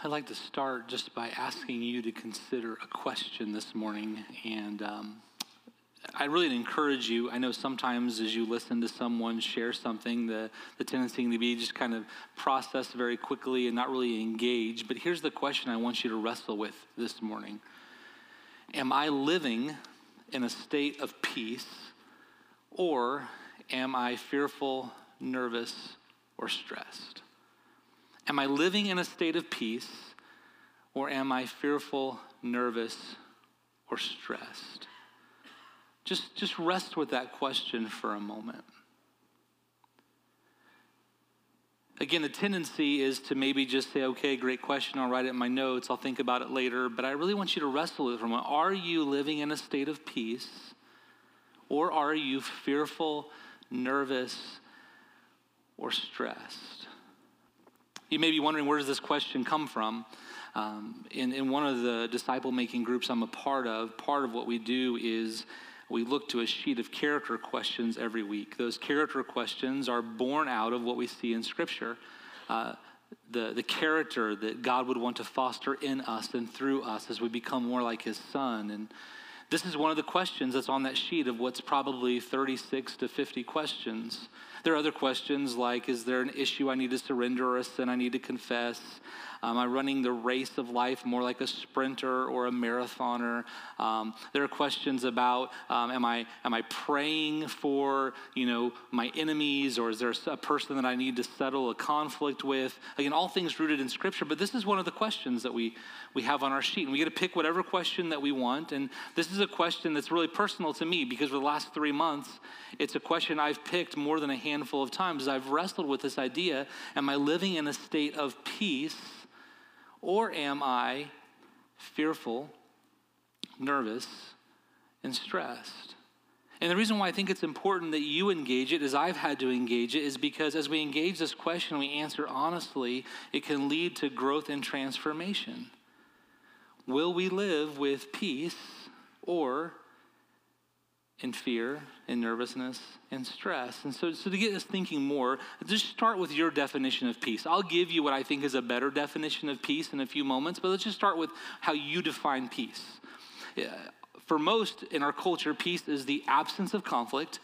I'd like to start just by asking you to consider a question this morning. And um, I really encourage you. I know sometimes as you listen to someone share something, the, the tendency to be just kind of process very quickly and not really engage. But here's the question I want you to wrestle with this morning Am I living in a state of peace, or am I fearful, nervous, or stressed? Am I living in a state of peace or am I fearful, nervous, or stressed? Just, just rest with that question for a moment. Again, the tendency is to maybe just say, okay, great question, I'll write it in my notes, I'll think about it later. But I really want you to wrestle with it for a moment. Are you living in a state of peace? Or are you fearful, nervous, or stressed? You may be wondering where does this question come from? Um, in, in one of the disciple making groups I'm a part of, part of what we do is we look to a sheet of character questions every week. Those character questions are born out of what we see in Scripture. Uh, the, the character that God would want to foster in us and through us as we become more like His Son. And this is one of the questions that's on that sheet of what's probably 36 to 50 questions. There are other questions like Is there an issue I need to surrender or a sin I need to confess? Am I running the race of life more like a sprinter or a marathoner? Um, there are questions about um, am, I, am I praying for you know, my enemies or is there a person that I need to settle a conflict with? Again, all things rooted in Scripture, but this is one of the questions that we, we have on our sheet. And we get to pick whatever question that we want. And this is a question that's really personal to me because for the last three months, it's a question I've picked more than a handful of times as I've wrestled with this idea Am I living in a state of peace or am I fearful, nervous, and stressed? And the reason why I think it's important that you engage it, as I've had to engage it, is because as we engage this question, we answer honestly, it can lead to growth and transformation. Will we live with peace or in fear and nervousness and stress. And so, so to get us thinking more, just start with your definition of peace. I'll give you what I think is a better definition of peace in a few moments, but let's just start with how you define peace. For most in our culture, peace is the absence of conflict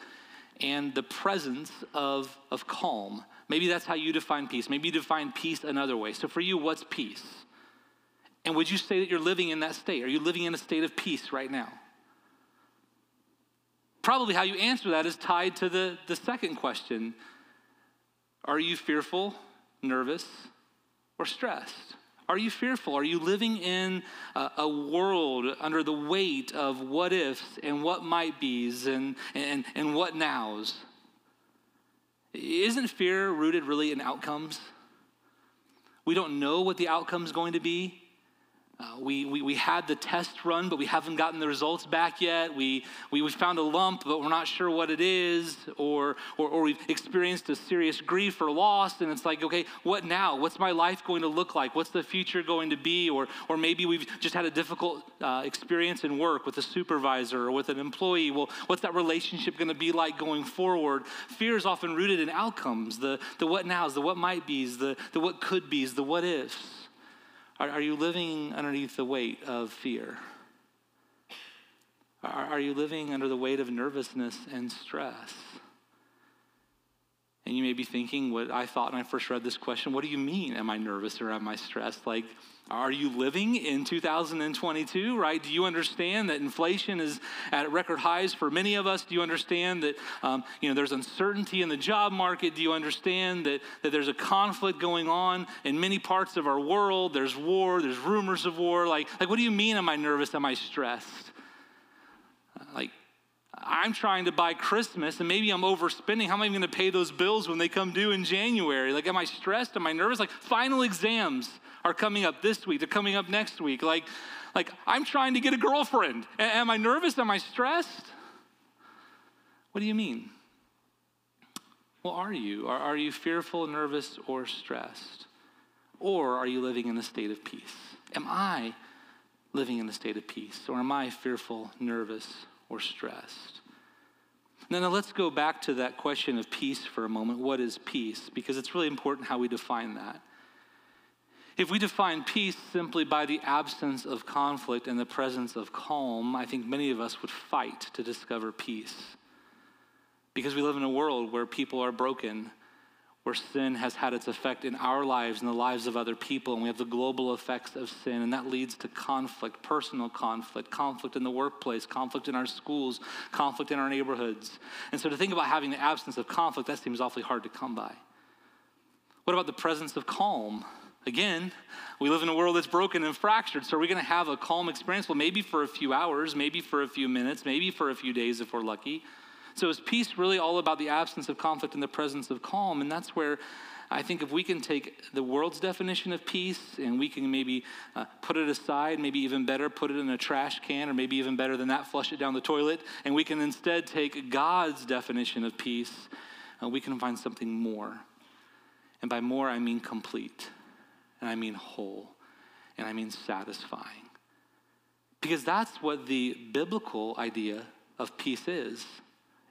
and the presence of, of calm. Maybe that's how you define peace. Maybe you define peace another way. So for you, what's peace? And would you say that you're living in that state? Are you living in a state of peace right now? Probably how you answer that is tied to the, the second question Are you fearful, nervous, or stressed? Are you fearful? Are you living in a, a, world under the weight of what ifs and what might be's and, and, and what nows? Isn't fear rooted really in outcomes? We don't know what the outcome is going to be. Uh, we, we, we had the test run, but we haven't gotten the results back yet. We, we, we found a lump, but we're not sure what it is. Or, or, or we've experienced a serious grief or loss, and it's like, okay, what now? What's my life going to look like? What's the future going to be? Or, or maybe we've just had a difficult uh, experience in work with a supervisor or with an employee. Well, what's that relationship going to be like going forward? Fear is often rooted in outcomes the, the what nows, the what might be's, the, the what could be's, the what ifs. Are, are you living underneath the weight of fear? Are, are you living under the weight of nervousness and stress? And you may be thinking what I thought when I first read this question what do you mean, am I nervous or am I stressed? Like, are you living in 2022, right? Do you understand that inflation is at record highs for many of us? Do you understand that um, you know, there's uncertainty in the job market? Do you understand that, that there's a conflict going on in many parts of our world? There's war, there's rumors of war. Like, like what do you mean, am I nervous? Am I stressed? I'm trying to buy Christmas and maybe I'm overspending. How am I going to pay those bills when they come due in January? Like, am I stressed? Am I nervous? Like, final exams are coming up this week, they're coming up next week. Like, like I'm trying to get a girlfriend. A- am I nervous? Am I stressed? What do you mean? Well, are you? Are, are you fearful, nervous, or stressed? Or are you living in a state of peace? Am I living in a state of peace? Or am I fearful, nervous, or stressed? Now, now, let's go back to that question of peace for a moment. What is peace? Because it's really important how we define that. If we define peace simply by the absence of conflict and the presence of calm, I think many of us would fight to discover peace. Because we live in a world where people are broken, where sin has had its effect in our lives and the lives of other people, and we have the global effects of sin, and that leads to conflict, personal conflict, conflict in the workplace, conflict in our schools, conflict in our neighborhoods. And so to think about having the absence of conflict, that seems awfully hard to come by. What about the presence of calm? Again, we live in a world that's broken and fractured, so are we going to have a calm experience? Well, maybe for a few hours, maybe for a few minutes, maybe for a few days if we're lucky. So is peace really all about the absence of conflict and the presence of calm? And that's where I think if we can take the world's definition of peace and we can maybe uh, put it aside, maybe even better, put it in a trash can, or maybe even better than that, flush it down the toilet, and we can instead take God's definition of peace, uh, we can find something more. And by more, I mean complete and I mean whole, and I mean satisfying. Because that's what the biblical idea of peace is.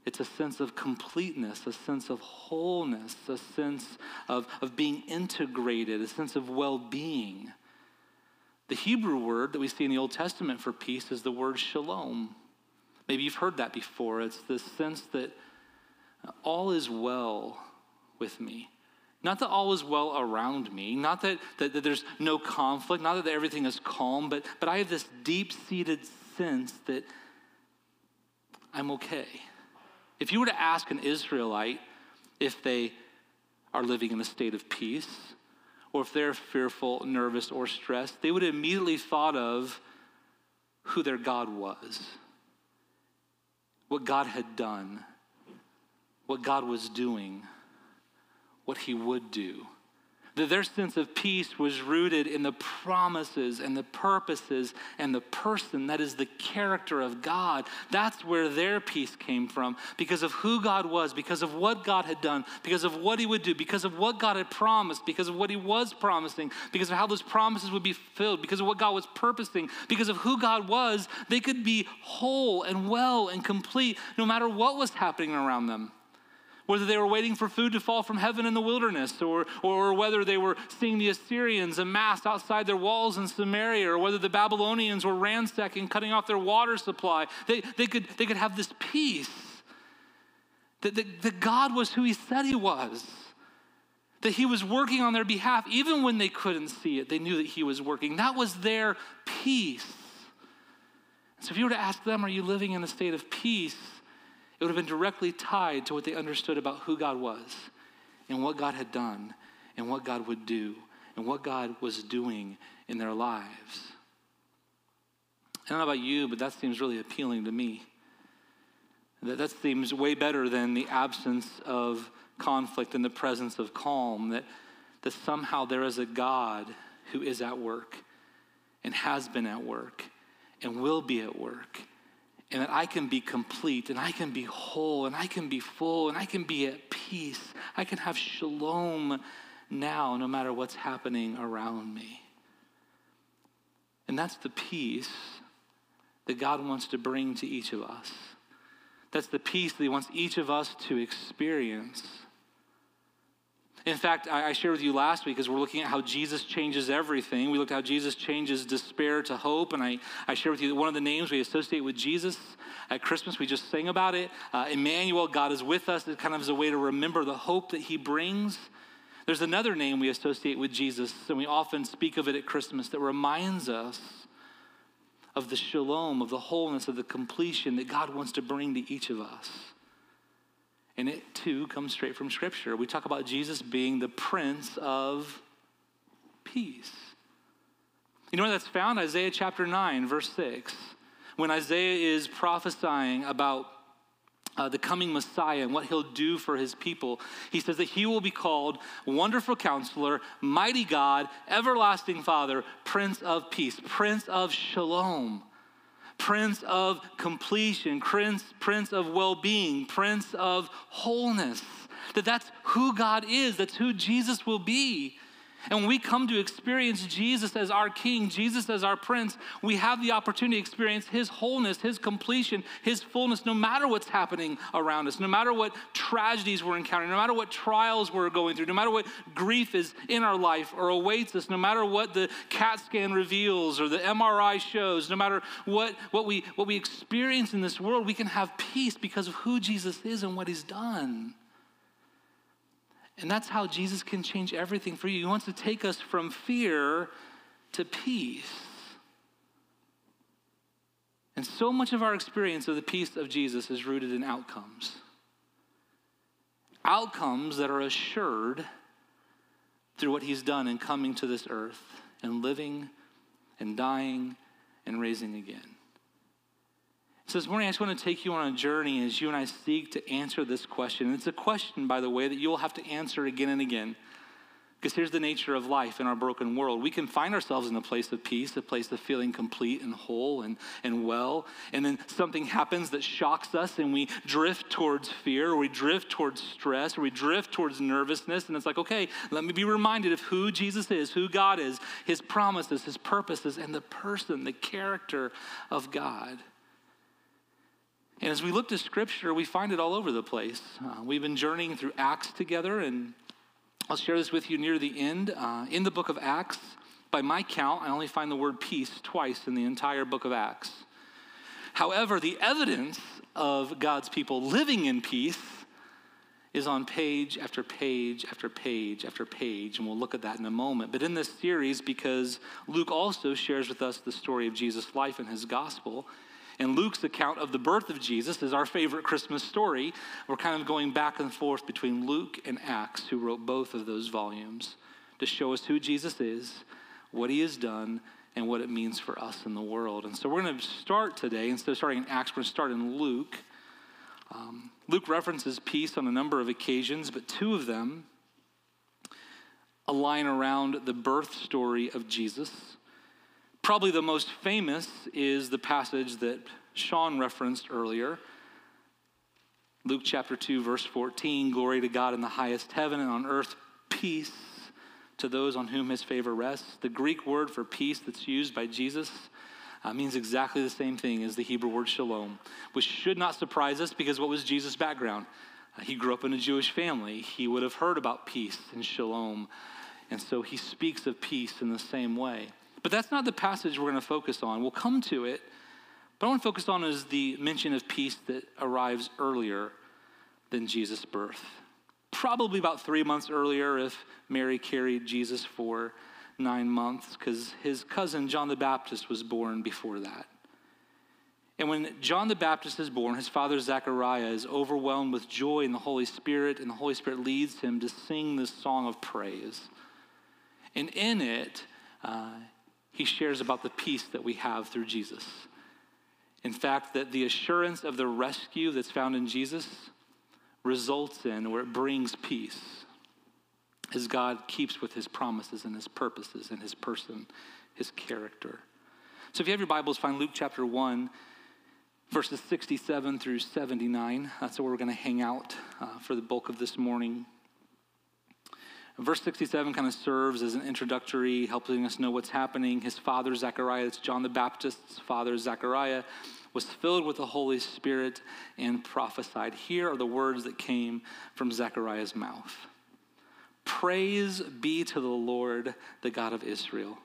It's a sense of completeness, a sense of wholeness, a sense of, of being integrated, a sense of well being. The Hebrew word that we see in the Old Testament for peace is the word shalom. Maybe you've heard that before. It's this sense that all is well with me. Not that all is well around me, not that, that, that there's no conflict, not that everything is calm, but, but I have this deep seated sense that I'm okay. If you were to ask an Israelite if they are living in a state of peace, or if they're fearful, nervous, or stressed, they would immediately thought of who their God was, what God had done, what God was doing what he would do. That their sense of peace was rooted in the promises and the purposes and the person that is the character of God. That's where their peace came from because of who God was, because of what God had done, because of what He would do, because of what God had promised, because of what He was promising, because of how those promises would be filled, because of what God was purposing, because of who God was. They could be whole and well and complete no matter what was happening around them whether they were waiting for food to fall from heaven in the wilderness, or, or whether they were seeing the Assyrians amassed outside their walls in Samaria, or whether the Babylonians were ransacking, cutting off their water supply. They, they, could, they could have this peace that, that, that God was who He said He was, that He was working on their behalf, even when they couldn't see it. They knew that He was working. That was their peace. So if you were to ask them, Are you living in a state of peace? It would have been directly tied to what they understood about who God was and what God had done and what God would do and what God was doing in their lives. I don't know about you, but that seems really appealing to me. That, that seems way better than the absence of conflict and the presence of calm. That, that somehow there is a God who is at work and has been at work and will be at work and that I can be complete and I can be whole and I can be full and I can be at peace. I can have shalom now, no matter what's happening around me. And that's the peace that God wants to bring to each of us. That's the peace that He wants each of us to experience. In fact, I shared with you last week as we're looking at how Jesus changes everything. We looked at how Jesus changes despair to hope. And I, I shared with you that one of the names we associate with Jesus at Christmas, we just sang about it. Uh, Emmanuel, God is with us. It kind of is a way to remember the hope that he brings. There's another name we associate with Jesus, and we often speak of it at Christmas that reminds us of the shalom, of the wholeness, of the completion that God wants to bring to each of us. And it too comes straight from Scripture. We talk about Jesus being the Prince of Peace. You know where that's found? Isaiah chapter 9, verse 6. When Isaiah is prophesying about uh, the coming Messiah and what he'll do for his people, he says that he will be called Wonderful Counselor, Mighty God, Everlasting Father, Prince of Peace, Prince of Shalom. Prince of completion, Prince, Prince of well being, Prince of wholeness. That that's who God is, that's who Jesus will be. And when we come to experience Jesus as our King, Jesus as our Prince, we have the opportunity to experience His wholeness, His completion, His fullness, no matter what's happening around us, no matter what tragedies we're encountering, no matter what trials we're going through, no matter what grief is in our life or awaits us, no matter what the CAT scan reveals or the MRI shows, no matter what, what, we, what we experience in this world, we can have peace because of who Jesus is and what He's done. And that's how Jesus can change everything for you. He wants to take us from fear to peace. And so much of our experience of the peace of Jesus is rooted in outcomes. Outcomes that are assured through what he's done in coming to this earth and living and dying and raising again. So this morning, I just want to take you on a journey as you and I seek to answer this question. And it's a question, by the way, that you'll have to answer again and again. Because here's the nature of life in our broken world. We can find ourselves in a place of peace, a place of feeling complete and whole and, and well. And then something happens that shocks us, and we drift towards fear, or we drift towards stress, or we drift towards nervousness. And it's like, okay, let me be reminded of who Jesus is, who God is, his promises, his purposes, and the person, the character of God. And as we look to Scripture, we find it all over the place. Uh, we've been journeying through Acts together, and I'll share this with you near the end. Uh, in the book of Acts, by my count, I only find the word peace twice in the entire book of Acts. However, the evidence of God's people living in peace is on page after page after page after page, and we'll look at that in a moment. But in this series, because Luke also shares with us the story of Jesus' life and his gospel, and Luke's account of the birth of Jesus is our favorite Christmas story. We're kind of going back and forth between Luke and Acts, who wrote both of those volumes to show us who Jesus is, what he has done, and what it means for us in the world. And so we're going to start today, instead of starting in Acts, we're going to start in Luke. Um, Luke references peace on a number of occasions, but two of them align around the birth story of Jesus. Probably the most famous is the passage that Sean referenced earlier. Luke chapter 2, verse 14 Glory to God in the highest heaven, and on earth peace to those on whom his favor rests. The Greek word for peace that's used by Jesus uh, means exactly the same thing as the Hebrew word shalom, which should not surprise us because what was Jesus' background? Uh, he grew up in a Jewish family. He would have heard about peace and shalom. And so he speaks of peace in the same way. But that's not the passage we're going to focus on. We'll come to it, but I want to focus on is the mention of peace that arrives earlier than Jesus' birth. Probably about three months earlier, if Mary carried Jesus for nine months, because his cousin John the Baptist was born before that. And when John the Baptist is born, his father Zechariah is overwhelmed with joy in the Holy Spirit, and the Holy Spirit leads him to sing this song of praise. And in it, uh, he shares about the peace that we have through Jesus. In fact, that the assurance of the rescue that's found in Jesus results in, or it brings peace, as God keeps with his promises and his purposes and his person, his character. So if you have your Bibles, find Luke chapter 1, verses 67 through 79. That's where we're going to hang out uh, for the bulk of this morning. Verse 67 kind of serves as an introductory, helping us know what's happening. His father, Zechariah, it's John the Baptist's father, Zechariah, was filled with the Holy Spirit and prophesied. Here are the words that came from Zechariah's mouth Praise be to the Lord, the God of Israel,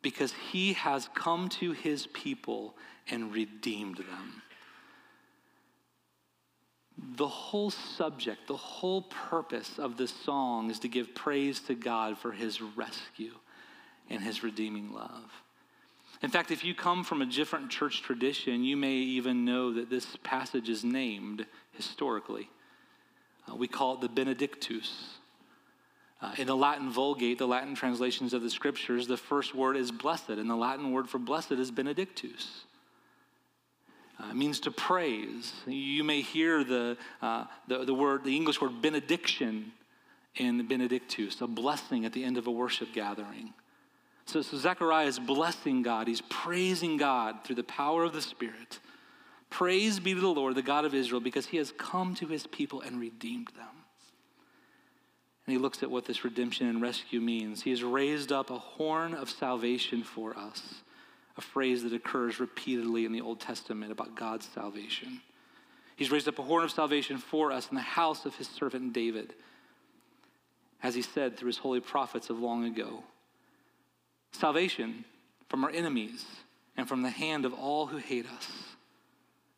because he has come to his people and redeemed them the whole subject, the whole purpose of this song is to give praise to God for his rescue and his redeeming love. In fact, if you come from a different church tradition, you may even know that this passage is named historically. Uh, we call it the Benedictus. Uh, in the Latin Vulgate, the Latin translations of the scriptures, the first word is blessed, and the Latin word for blessed is Benedictus. Uh, means to praise. You may hear the, uh, the, the word, the English word benediction in Benedictus, a blessing at the end of a worship gathering. So, so Zechariah is blessing God. He's praising God through the power of the Spirit. Praise be to the Lord, the God of Israel, because he has come to his people and redeemed them. And he looks at what this redemption and rescue means. He has raised up a horn of salvation for us, a phrase that occurs repeatedly in the Old Testament about God's salvation. He's raised up a horn of salvation for us in the house of his servant David, as he said through his holy prophets of long ago. Salvation from our enemies and from the hand of all who hate us.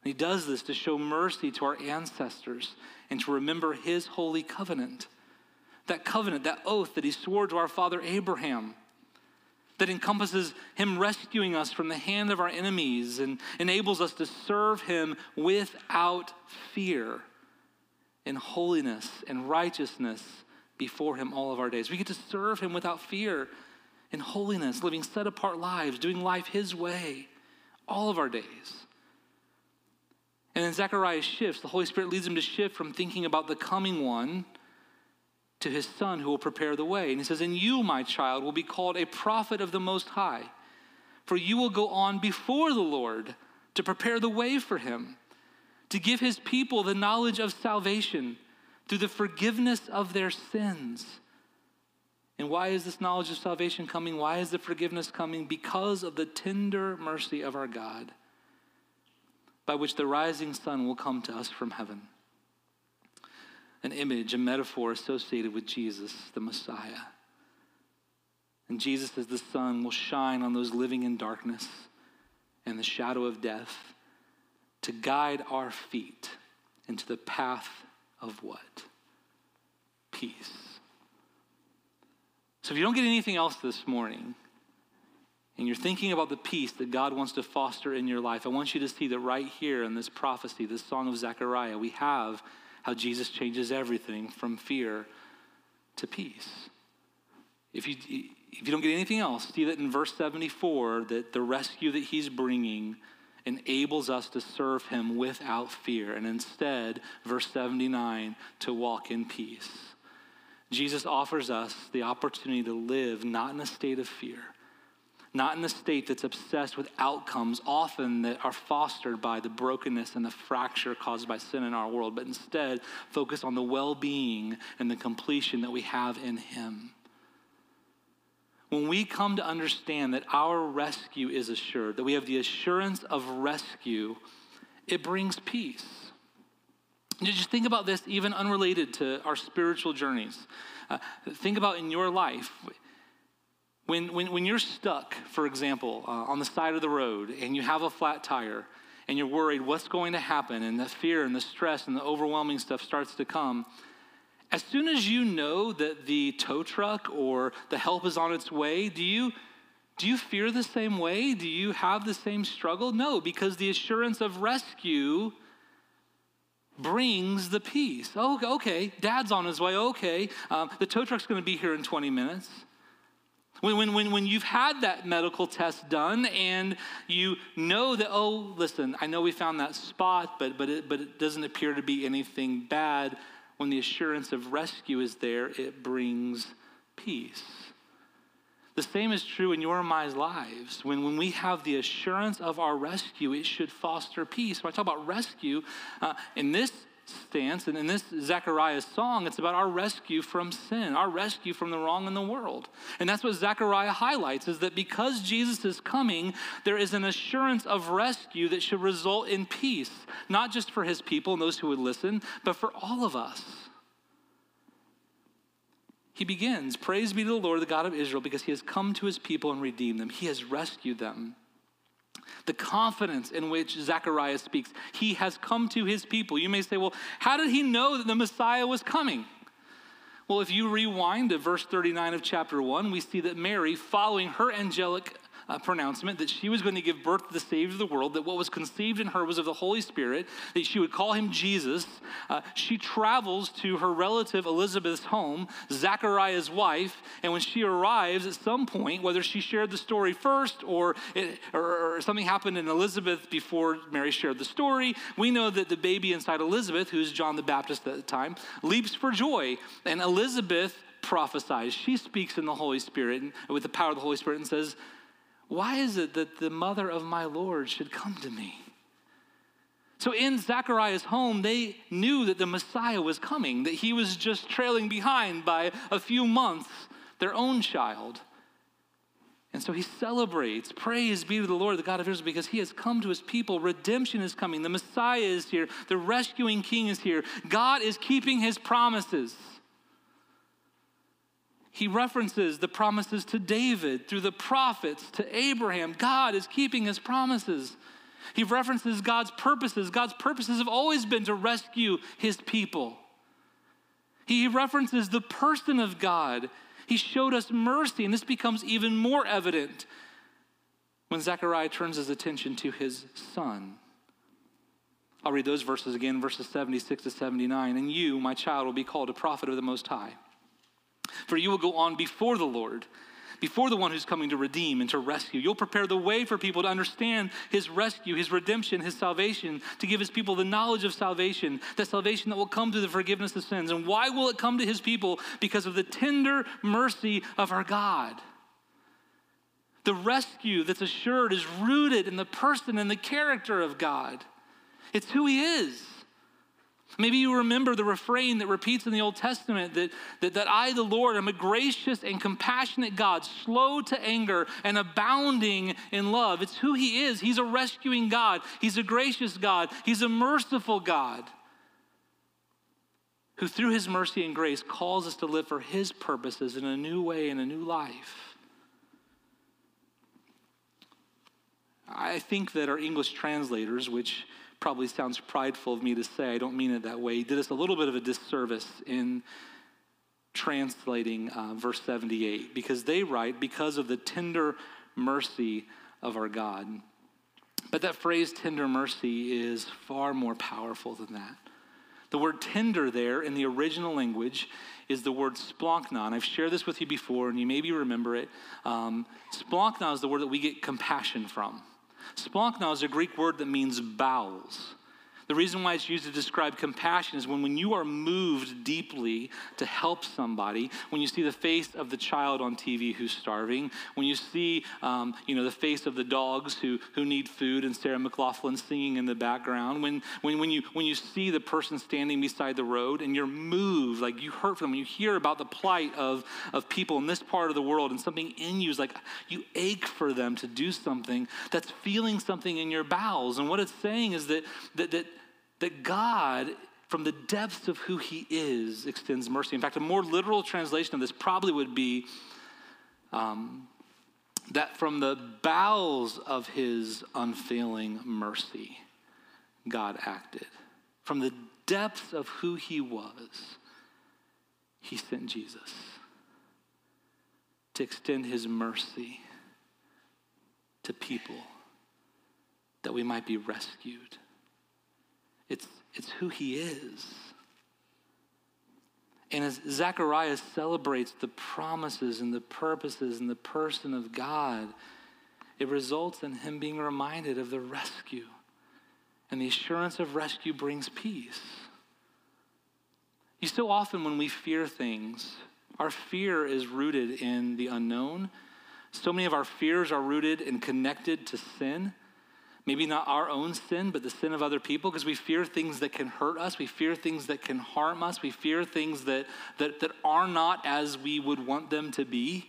And he does this to show mercy to our ancestors and to remember his holy covenant. That covenant, that oath that he swore to our father Abraham, that encompasses him rescuing us from the hand of our enemies and enables us to serve him without fear in holiness and righteousness before him all of our days. We get to serve him without fear in holiness, living set apart lives, doing life his way all of our days. And then Zechariah shifts. The Holy Spirit leads him to shift from thinking about the coming one to his son who will prepare the way. And he says, And you, my child, will be called a prophet of the Most High, for you will go on before the Lord to prepare the way for him, to give his people the knowledge of salvation through the forgiveness of their sins. And why is this knowledge of salvation coming? Why is the forgiveness coming? Because of the tender mercy of our God by which the rising sun will come to us from heaven. An image, a metaphor associated with Jesus, the Messiah. And Jesus, as the sun, will shine on those living in darkness and the shadow of death to guide our feet into the path of what? Peace. So if you don't get anything else this morning, and you're thinking about the peace that God wants to foster in your life, I want you to see that right here in this prophecy, this song of Zechariah, we have how Jesus changes everything from fear to peace. If you, if you don't get anything else, see that in verse 74 that the rescue that he's bringing enables us to serve him without fear, and instead, verse 79, to walk in peace. Jesus offers us the opportunity to live not in a state of fear not in a state that's obsessed with outcomes, often that are fostered by the brokenness and the fracture caused by sin in our world, but instead focus on the well being and the completion that we have in Him. When we come to understand that our rescue is assured, that we have the assurance of rescue, it brings peace. Just think about this, even unrelated to our spiritual journeys. Uh, think about in your life when, when, when you're stuck, for example, uh, on the side of the road and you have a flat tire and you're worried what's going to happen and the fear and the stress and the overwhelming stuff starts to come, as soon as you know that the tow truck or the help is on its way, do you, do you fear the same way? Do you have the same struggle? No, because the assurance of rescue brings the peace. Oh, okay, dad's on his way. Okay, um, the tow truck's going to be here in 20 minutes. When, when, when, when you've had that medical test done and you know that, oh, listen, I know we found that spot, but, but, it, but it doesn't appear to be anything bad, when the assurance of rescue is there, it brings peace. The same is true in your and my lives. When, when we have the assurance of our rescue, it should foster peace. When I talk about rescue, uh, in this stance. And in this Zechariah's song, it's about our rescue from sin, our rescue from the wrong in the world. And that's what Zechariah highlights is that because Jesus is coming, there is an assurance of rescue that should result in peace, not just for his people and those who would listen, but for all of us. He begins, Praise be to the Lord, the God of Israel, because he has come to his people and redeemed them. He has rescued them. The confidence in which Zechariah speaks, he has come to his people. You may say, well, how did he know that the Messiah was coming? Well, if you rewind to verse 39 of chapter 1, we see that Mary, following her angelic uh, pronouncement that she was going to give birth to the Savior of the world, that what was conceived in her was of the Holy Spirit, that she would call him Jesus. Uh, she travels to her relative Elizabeth's home, Zechariah's wife, and when she arrives at some point, whether she shared the story first or, it, or, or something happened in Elizabeth before Mary shared the story, we know that the baby inside Elizabeth, who's John the Baptist at the time, leaps for joy. And Elizabeth prophesies. She speaks in the Holy Spirit and with the power of the Holy Spirit and says, why is it that the mother of my Lord should come to me? So in Zechariah's home, they knew that the Messiah was coming, that he was just trailing behind by a few months their own child. And so he celebrates. Praise be to the Lord, the God of Israel, because he has come to his people. Redemption is coming. The Messiah is here. The rescuing king is here. God is keeping his promises. He references the promises to David through the prophets to Abraham. God is keeping his promises. He references God's purposes. God's purposes have always been to rescue his people. He references the person of God he showed us mercy, and this becomes even more evident when Zechariah turns his attention to his son. I'll read those verses again, verses 76 to 79. And you, my child, will be called a prophet of the Most High. For you will go on before the Lord before the one who's coming to redeem and to rescue. You'll prepare the way for people to understand his rescue, his redemption, his salvation, to give his people the knowledge of salvation, the salvation that will come through the forgiveness of sins. And why will it come to his people? Because of the tender mercy of our God. The rescue that's assured is rooted in the person and the character of God. It's who he is. Maybe you remember the refrain that repeats in the Old Testament that, that, that I, the Lord, am a gracious and compassionate God, slow to anger and abounding in love. It's who He is. He's a rescuing God, He's a gracious God, He's a merciful God who, through His mercy and grace, calls us to live for His purposes in a new way, in a new life. I think that our English translators, which probably sounds prideful of me to say, I don't mean it that way, he did us a little bit of a disservice in translating uh, verse 78 because they write, because of the tender mercy of our God. But that phrase, tender mercy, is far more powerful than that. The word tender there in the original language is the word splanchna. I've shared this with you before, and you maybe remember it. Um, is the word that we get compassion from. Splanchna is a Greek word that means bowels. The reason why it's used to describe compassion is when, when you are moved deeply to help somebody, when you see the face of the child on TV who's starving, when you see um, you know, the face of the dogs who, who need food and Sarah McLachlan singing in the background, when, when, when, you, when you see the person standing beside the road and you're moved, like you hurt from them, you hear about the plight of, of people in this part of the world, and something in you is like you ache for them to do something that's feeling something in your bowels. And what it's saying is that, that, that that God, from the depths of who He is, extends mercy. In fact, a more literal translation of this probably would be um, that from the bowels of His unfailing mercy, God acted. From the depths of who He was, He sent Jesus to extend His mercy to people that we might be rescued. It's, it's who he is. And as Zechariah celebrates the promises and the purposes and the person of God, it results in him being reminded of the rescue. And the assurance of rescue brings peace. You so often, when we fear things, our fear is rooted in the unknown. So many of our fears are rooted and connected to sin. Maybe not our own sin, but the sin of other people, because we fear things that can hurt us. We fear things that can harm us. We fear things that, that, that are not as we would want them to be.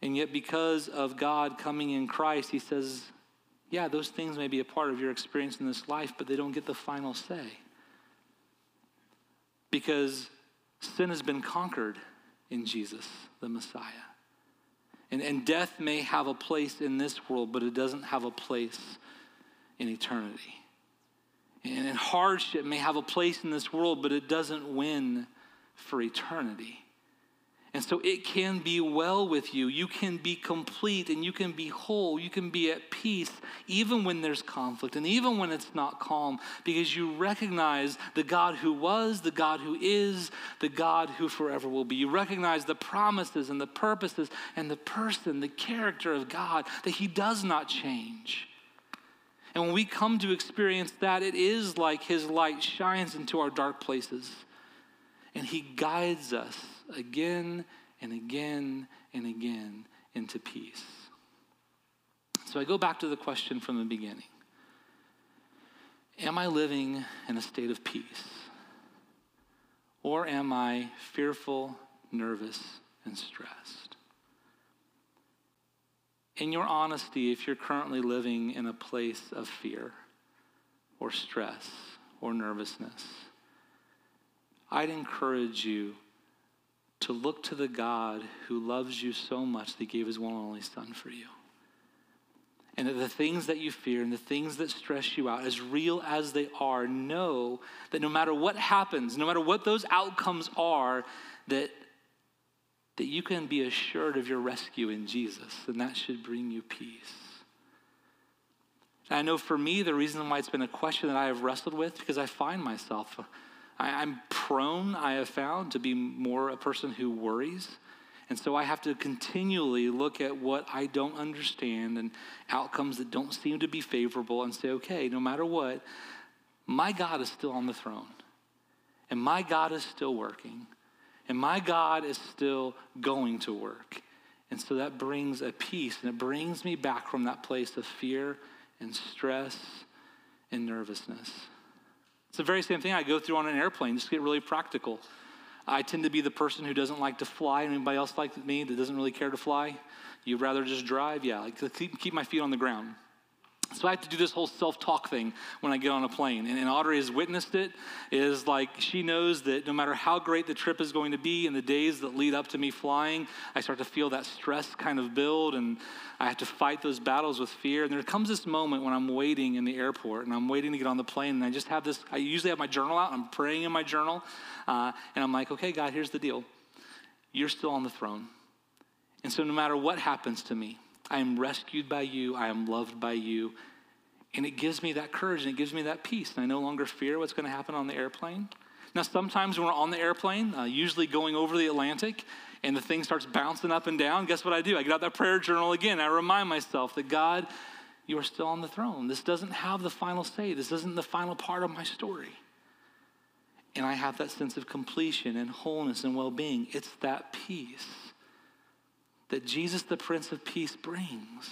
And yet, because of God coming in Christ, He says, yeah, those things may be a part of your experience in this life, but they don't get the final say. Because sin has been conquered in Jesus, the Messiah. And, and death may have a place in this world, but it doesn't have a place in eternity. And, and hardship may have a place in this world, but it doesn't win for eternity. And so it can be well with you. You can be complete and you can be whole. You can be at peace even when there's conflict and even when it's not calm because you recognize the God who was, the God who is, the God who forever will be. You recognize the promises and the purposes and the person, the character of God, that He does not change. And when we come to experience that, it is like His light shines into our dark places and He guides us again and again and again into peace. So I go back to the question from the beginning Am I living in a state of peace? Or am I fearful, nervous, and stressed? In your honesty, if you're currently living in a place of fear or stress or nervousness, I'd encourage you to look to the God who loves you so much that he gave his one and only Son for you. And that the things that you fear and the things that stress you out, as real as they are, know that no matter what happens, no matter what those outcomes are, that, that you can be assured of your rescue in Jesus, and that should bring you peace. And I know for me, the reason why it's been a question that I have wrestled with, because I find myself, I, I'm prone, I have found, to be more a person who worries and so I have to continually look at what I don't understand and outcomes that don't seem to be favorable and say, okay, no matter what, my God is still on the throne. And my God is still working. And my God is still going to work. And so that brings a peace and it brings me back from that place of fear and stress and nervousness. It's the very same thing I go through on an airplane, just get really practical. I tend to be the person who doesn't like to fly. Anybody else like me that doesn't really care to fly? You'd rather just drive? Yeah, like keep, keep my feet on the ground. So I have to do this whole self-talk thing when I get on a plane. And, and Audrey has witnessed it, is like she knows that no matter how great the trip is going to be in the days that lead up to me flying, I start to feel that stress kind of build and I have to fight those battles with fear. And there comes this moment when I'm waiting in the airport and I'm waiting to get on the plane and I just have this, I usually have my journal out, I'm praying in my journal, uh, and I'm like, okay, God, here's the deal. You're still on the throne. And so no matter what happens to me, I am rescued by you. I am loved by you. And it gives me that courage and it gives me that peace. And I no longer fear what's going to happen on the airplane. Now, sometimes when we're on the airplane, uh, usually going over the Atlantic, and the thing starts bouncing up and down, guess what I do? I get out that prayer journal again. I remind myself that God, you are still on the throne. This doesn't have the final say, this isn't the final part of my story. And I have that sense of completion and wholeness and well being. It's that peace that Jesus, the Prince of Peace, brings.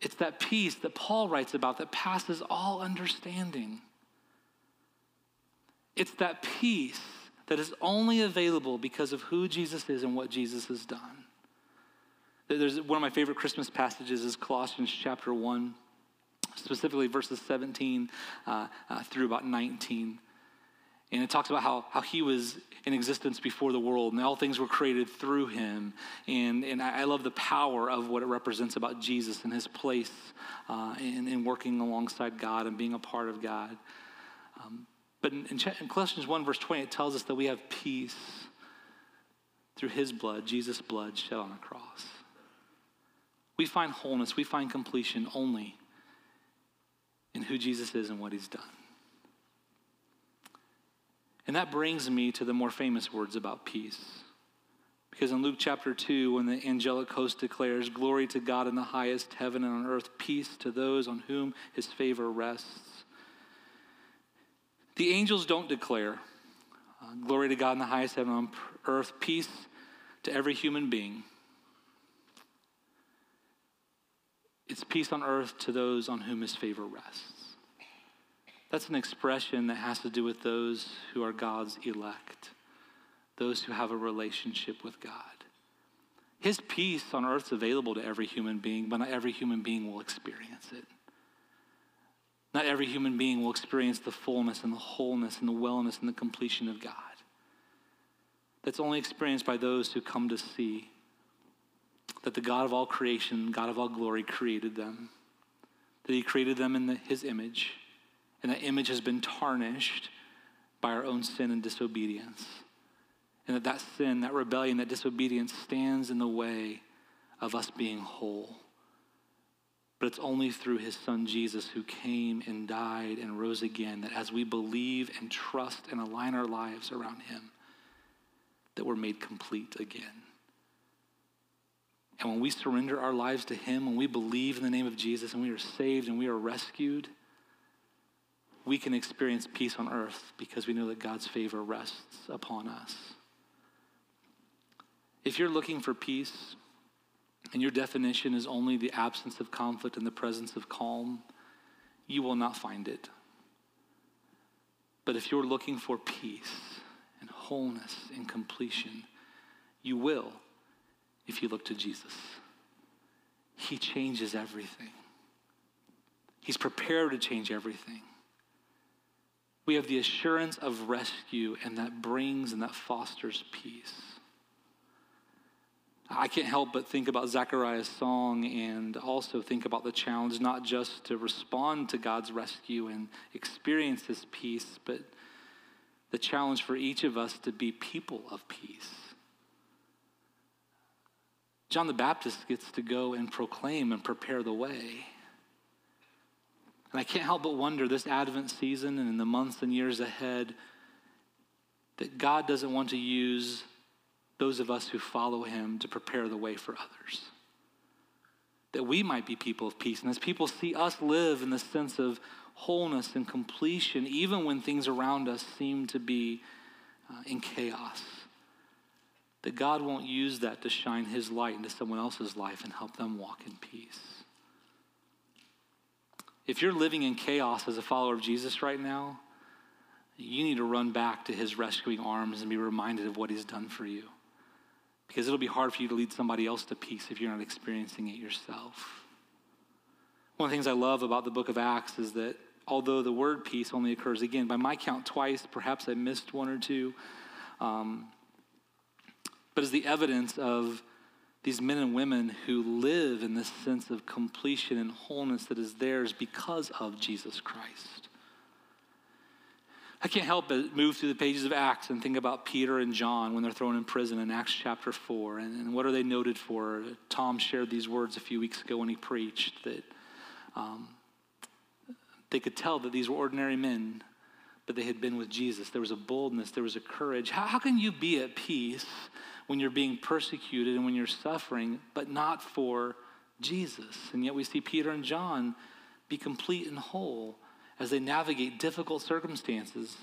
It's that peace that Paul writes about that passes all understanding. It's that peace that is only available because of who Jesus is and what Jesus has done. There's one of my favorite Christmas passages is Colossians chapter 1, specifically verses 17 uh, uh, through about 19. And it talks about how, how he was in existence before the world and all things were created through him. And, and I, love the power of what it represents about Jesus and his place uh, in, in working alongside God and being a part of God. Um, but in, in, in Colossians 1, verse 20, it tells us that we have peace through his blood, Jesus' blood shed on the cross. We find wholeness, we find completion only in who Jesus is and what he's done. And that brings me to the more famous words about peace. Because in Luke chapter 2, when the angelic host declares, Glory to God in the highest heaven and on earth, peace to those on whom his favor rests. The angels don't declare, uh, Glory to God in the highest heaven on earth, peace to every human being. It's peace on earth to those on whom his favor rests. That's an expression that has to do with those who are God's elect, those who have a relationship with God. His peace on earth is available to every human being, but not every human being will experience it. Not every human being will experience the fullness and the wholeness and the wellness and the completion of God. That's only experienced by those who come to see that the God of all creation, God of all glory, created them, that He created them in the, His image and that image has been tarnished by our own sin and disobedience. And that that sin, that rebellion, that disobedience stands in the way of us being whole. But it's only through his son Jesus who came and died and rose again that as we believe and trust and align our lives around him, that we're made complete again. And when we surrender our lives to him, when we believe in the name of Jesus and we are saved and we are rescued, we can experience peace on earth because we know that God's favor rests upon us. If you're looking for peace and your definition is only the absence of conflict and the presence of calm, you will not find it. But if you're looking for peace and wholeness and completion, you will if you look to Jesus. He changes everything, He's prepared to change everything. We have the assurance of rescue, and that brings and that fosters peace. I can't help but think about Zechariah's song and also think about the challenge not just to respond to God's rescue and experience His peace, but the challenge for each of us to be people of peace. John the Baptist gets to go and proclaim and prepare the way. And I can't help but wonder this Advent season and in the months and years ahead that God doesn't want to use those of us who follow him to prepare the way for others. That we might be people of peace. And as people see us live in the sense of wholeness and completion, even when things around us seem to be uh, in chaos, that God won't use that to shine his light into someone else's life and help them walk in peace. If you're living in chaos as a follower of Jesus right now, you need to run back to his rescuing arms and be reminded of what he's done for you. Because it'll be hard for you to lead somebody else to peace if you're not experiencing it yourself. One of the things I love about the book of Acts is that although the word peace only occurs again, by my count, twice, perhaps I missed one or two, um, but is the evidence of these men and women who live in this sense of completion and wholeness that is theirs because of Jesus Christ. I can't help but move through the pages of Acts and think about Peter and John when they're thrown in prison in Acts chapter 4. And, and what are they noted for? Tom shared these words a few weeks ago when he preached that um, they could tell that these were ordinary men but they had been with Jesus. There was a boldness, there was a courage. How, how can you be at peace when you're being persecuted and when you're suffering, but not for Jesus? And yet we see Peter and John be complete and whole as they navigate difficult circumstances.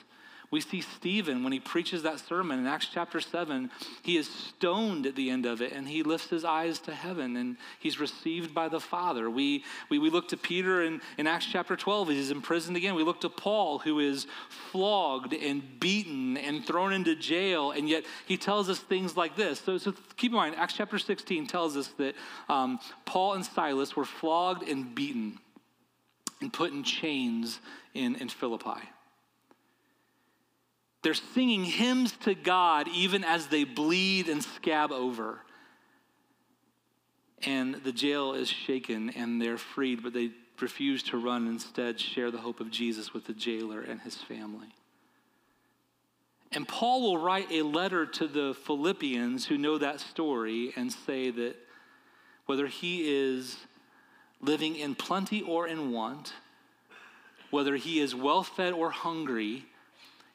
We see Stephen when he preaches that sermon in Acts chapter 7, he is stoned at the end of it and he lifts his eyes to heaven and he's received by the Father. We, we, we look to Peter in, in Acts chapter 12, he's imprisoned again. We look to Paul, who is flogged and beaten and thrown into jail, and yet he tells us things like this. So, so keep in mind, Acts chapter 16 tells us that um, Paul and Silas were flogged and beaten and put in chains in, in Philippi. They're singing hymns to God even as they bleed and scab over. And the jail is shaken and they're freed, but they refuse to run, instead, share the hope of Jesus with the jailer and his family. And Paul will write a letter to the Philippians who know that story and say that whether he is living in plenty or in want, whether he is well fed or hungry,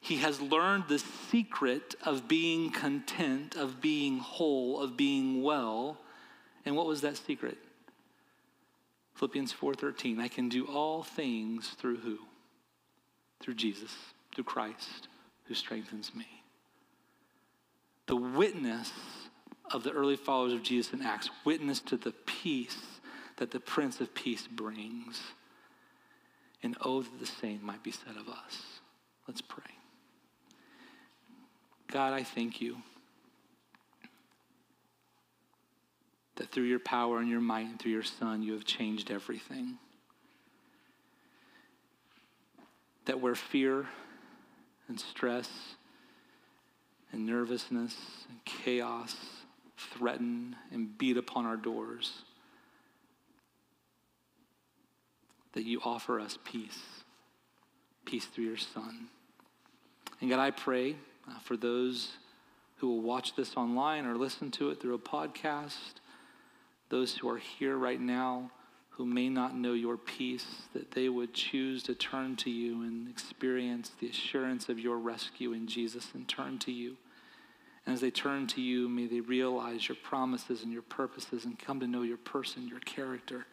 he has learned the secret of being content, of being whole, of being well. And what was that secret? Philippians 4:13, I can do all things through who? Through Jesus, through Christ, who strengthens me. The witness of the early followers of Jesus in Acts, witness to the peace that the Prince of Peace brings. And oh, that the same might be said of us. Let's pray. God, I thank you that through your power and your might and through your Son, you have changed everything. That where fear and stress and nervousness and chaos threaten and beat upon our doors, that you offer us peace, peace through your Son. And God, I pray uh, for those who will watch this online or listen to it through a podcast, those who are here right now who may not know your peace, that they would choose to turn to you and experience the assurance of your rescue in Jesus and turn to you. And as they turn to you, may they realize your promises and your purposes and come to know your person, your character,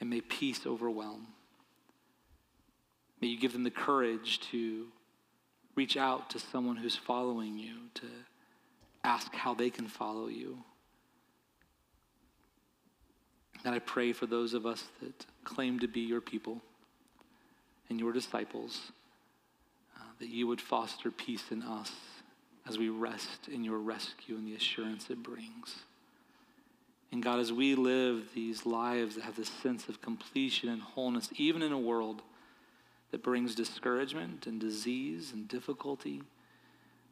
and may peace overwhelm. May you give them the courage to reach out to someone who's following you, to ask how they can follow you. And I pray for those of us that claim to be your people, and your disciples, uh, that you would foster peace in us as we rest in your rescue and the assurance it brings. And God, as we live these lives that have this sense of completion and wholeness, even in a world that brings discouragement and disease and difficulty,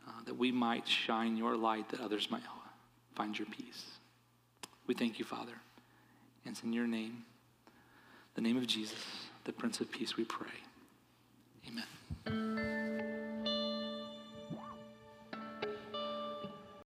uh, that we might shine your light, that others might find your peace. We thank you, Father. And it's in your name, the name of Jesus, the Prince of Peace, we pray. Amen.